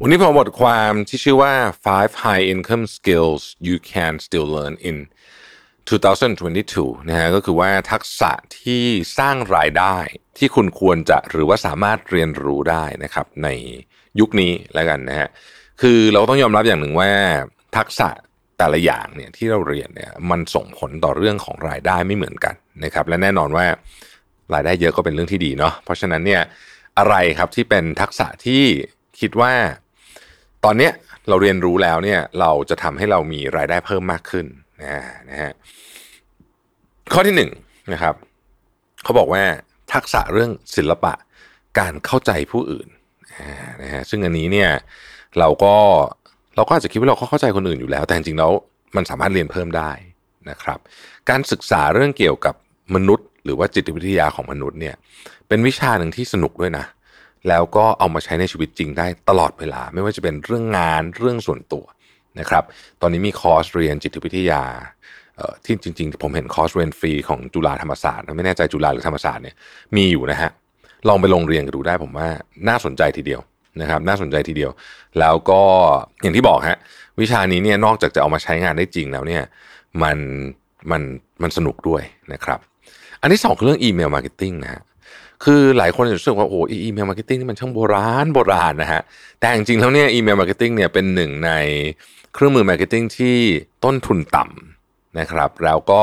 วันนี้ผมบทความที่ชื่อว่า five high income skills you can still learn in 2022 นะฮะก็คือว่าทักษะที่สร้างรายได้ที่คุณควรจะหรือว่าสามารถเรียนรู้ได้นะครับในยุคนี้แล้วกันนะฮะคือเราต้องยอมรับอย่างหนึ่งว่าทักษะแต่ละอย่างเนี่ยที่เราเรียนเนี่ยมันส่งผลต่อเรื่องของรายได้ไม่เหมือนกันนะครับและแน่นอนว่ารายได้เยอะก็เป็นเรื่องที่ดีเนาะเพราะฉะนั้นเนี่ยอะไรครับที่เป็นทักษะที่คิดว่า ตอนเนี้ยเราเรียนรู้แล้วเนี่ยเราจะทำให้เรามีรายได้เพิ่มมากขึ้นนะนะฮะข้อที่หนึ่งนะครับเขาบอกว่าทักษะเรื่องศิลปะการเข้าใจผู้อื่นนะฮะซึ่งอันนี้เนี่ยเราก็เราก็อาจจะคิดว่าเราเข้าใจคนอื่นอยู่แล้ว แต่จริงๆแล้วมันสามารถเรียนเพิ่มได้นะครับ การศึกษาเรื่องเกี่ยวกับมนุษย์ หรือว่าจิตวิทยาของมนุษย์เนี่ยเป็นวิชาหนึ่งที่สนุกด้วยนะ แล้วก็เอามาใช้ในชีวิตจริงได้ตลอดเวลา ไม่ว่าจะเป็นเรื่องงานเรื่องส่วนตัวนะครับ ตอนนี้มีคอร์สเรียนจิตวิทยาที่จริง ๆ ผมเห็นคอร์สเรียนฟรีของจุฬาธรรมศาสตร์ไม่แน่ใจจุฬาหรือธรรมศาสตร์เนี่ยมีอยู่นะฮะลองไปลงเรียนกันดูได้ผมว่าน่าสนใจทีเดียวนะครับ น่าสนใจทีเดียว แล้วก็อย่างที่บอกฮะวิชานี้เนี่ยนอกจากจะเอามาใช้งานได้จริงแล้วเนี่ยมันมันมันสนุกด้วยนะครับ อันที่สองคือเรื่อง email marketing นะฮะ คือหลายคนจะรู้สึกว่าโอ้ email marketing นี่มันช่างโบราณโบราณนะฮะแต่จริงๆแล้วเนี่ย email marketing เนี่ยเป็นหนึ่งในเครื่องมือ marketing ที่ต้นทุนต่ำนะครับ แล้วก็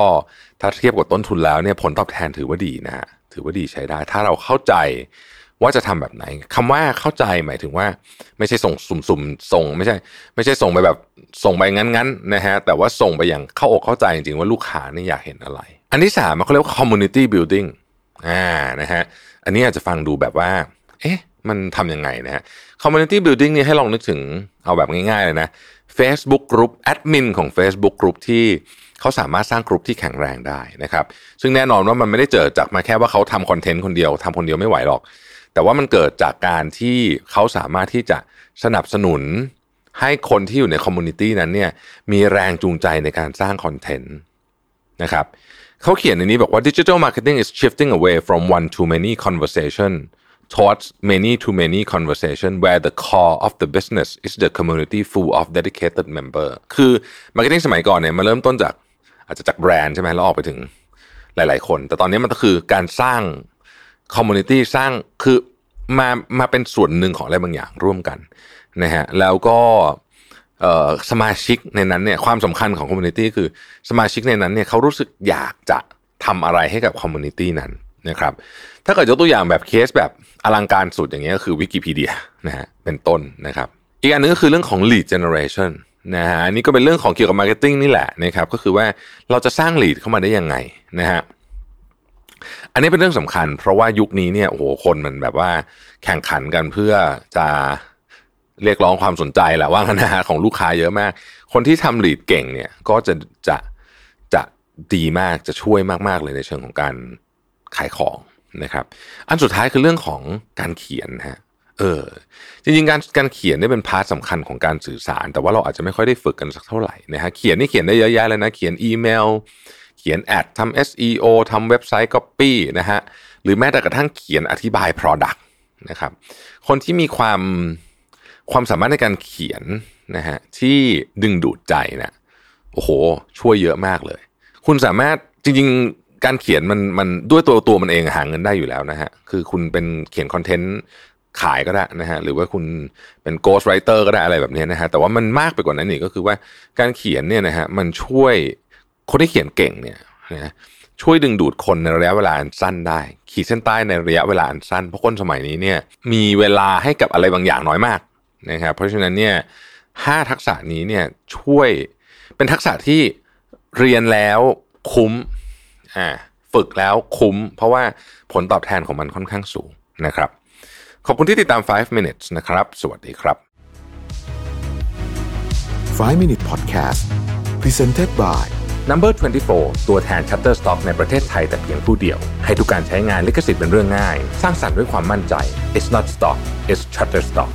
ถ้าเทียบกับต้นทุนแล้วเนี่ยผลตอบแทนถือว่าดีนะฮะถือว่าดีใช้ได้ ถ้าเราเข้าใจว่าจะทำแบบไหนคำว่าเข้าใจหมายถึงว่า ไม่ใช่ส่งสุ่มๆส่ง ไม่ใช่ ไม่ใช่ส่งไปแบบส่งไปงั้นๆนะฮะแต่ว่าส่งไปอย่างเข้าอกเข้าใจจริงๆว่าลูกค้านี่อยากเห็นอะไร อันที่สามเขาเรียกว่า community building อ่านะฮะอันนี้อาจจะฟังดูแบบว่า เอ๊ะ มันทำยังไงนะฮะ community building นี่ให้ลองนึกถึงเอาแบบง่ายๆเลยนะ Facebook Group แอดมินของ Facebook Group ที่เขาสามารถสร้างกลุ่มที่แข็งแรงได้นะครับ ซึ่งแน่นอนว่ามันไม่ได้เจอจากมาแค่ว่าเขาทำคอนเทนต์คนเดียวทำคนเดียวไม่ไหวหรอก แต่ว่ามันเกิดจากการที่เขาสามารถที่จะสนับสนุนให้คนที่อยู่ใน community นั้นเนี่ยมีแรงจูงใจในการสร้างคอนเทนต์ นะครับเขาเขียนในนี้บอกว่า digital marketing is shifting away from one to many conversation towards many to many conversation where the core of the business is the community full of dedicated member คือ marketing สมัยก่อนเนี่ยมาเริ่มต้นจากอาจจะจากแบรนด์ใช่ไหมแล้วออกไปถึงหลาย ๆ คน แต่ตอนนี้มันก็คือการสร้าง community สร้างคือมามาเป็นส่วนหนึ่งของอะไรบางอย่างร่วมกันนะฮะแล้วก็ สมาชิกในนั้นเนี่ยความสำคัญของ community คือสมาชิกในนั้นเนี่ยเขารู้สึกอยากจะทำอะไรให้กับ community นั้นนะครับถ้าเกิดยกตัวอย่างแบบเคสแบบอลังการสุดอย่างเงี้ยก็คือวิกิพีเดียนะฮะเป็นต้นนะครับ อีกอันนึงก็คือเรื่องของ lead generation นะฮะอันนี้ก็เป็นเรื่องของเกี่ยวกับ marketing นี่แหละนะครับก็คือว่าเราจะสร้าง lead เข้ามาได้ยังไงนะฮะอันนี้เป็นเรื่องสำคัญ เพราะว่ายุคนี้เนี่ยโอ้โหคนมันแบบว่าแข่งขันกันเพื่อจะ เรียกร้องความสนใจแหละว่างันนะฮะของลูกค้าเยอะมาก คนที่ทำ lead เก่งเนี่ยก็จะจะจะดีมากจะช่วยมาก ๆ เลยในเชิงของการขายของนะครับ อันสุดท้ายคือเรื่องของการเขียนฮะเออจริงๆการการเขียนนี่เป็น part สำคัญของการสื่อสาร แต่ว่าเราอาจจะไม่ค่อยได้ฝึกกันสักเท่าไหร่นะฮะเขียนนี่เขียนได้เยอะแยะเลยนะเขียนอีเมล เขียน ad ทำ SEO ทำเว็บไซต์ Copy นะฮะหรือแม้แต่กระทั่งเขียนอธิบาย Product นะครับคนที่มีความ ความสามารถในการเขียนนะฮะที่ดึงดูดใจเนี่ยโอ้โห ช่วยเยอะมากเลย คุณสามารถจริงๆ การเขียนมันมันด้วยตัวตัวมันเองหาเงินได้อยู่แล้วนะฮะคือคุณเป็นเขียนคอนเทนต์ขายก็ได้นะฮะหรือว่าคุณเป็น ghostwriter ก็ได้อะไรแบบนี้นะฮะแต่ว่ามันมากไปกว่านั้นอีกก็คือว่าการเขียนเนี่ยนะฮะมันช่วยคนที่เขียนเก่งเนี่ยนะช่วยดึงดูดคนในระยะเวลาอันสั้นได้ ขีดเส้นใต้ในระยะเวลาอันสั้นเพราะคนสมัยนี้เนี่ยมีเวลาให้กับอะไรบางอย่างน้อยมาก นะครับเพราะฉะนั้นเนี่ยห้าทักษะนี้เนี่ยช่วยเป็นทักษะที่เรียนแล้วคุ้มอ่าฝึกแล้วคุ้ม เพราะว่าผลตอบแทนของมันค่อนข้างสูงนะครับ ขอบคุณที่ติดตาม 5 minutes นะครับ สวัสดีครับ 5 Minute Podcast Presented by Number 24 ตัวแทน Shutterstock ในประเทศไทยแต่เพียงผู้เดียว ให้ทุกการใช้งานลิขสิทธิ์เป็นเรื่องง่าย สร้างสรรค์ด้วยความมั่นใจ It's not stock it's Shutterstock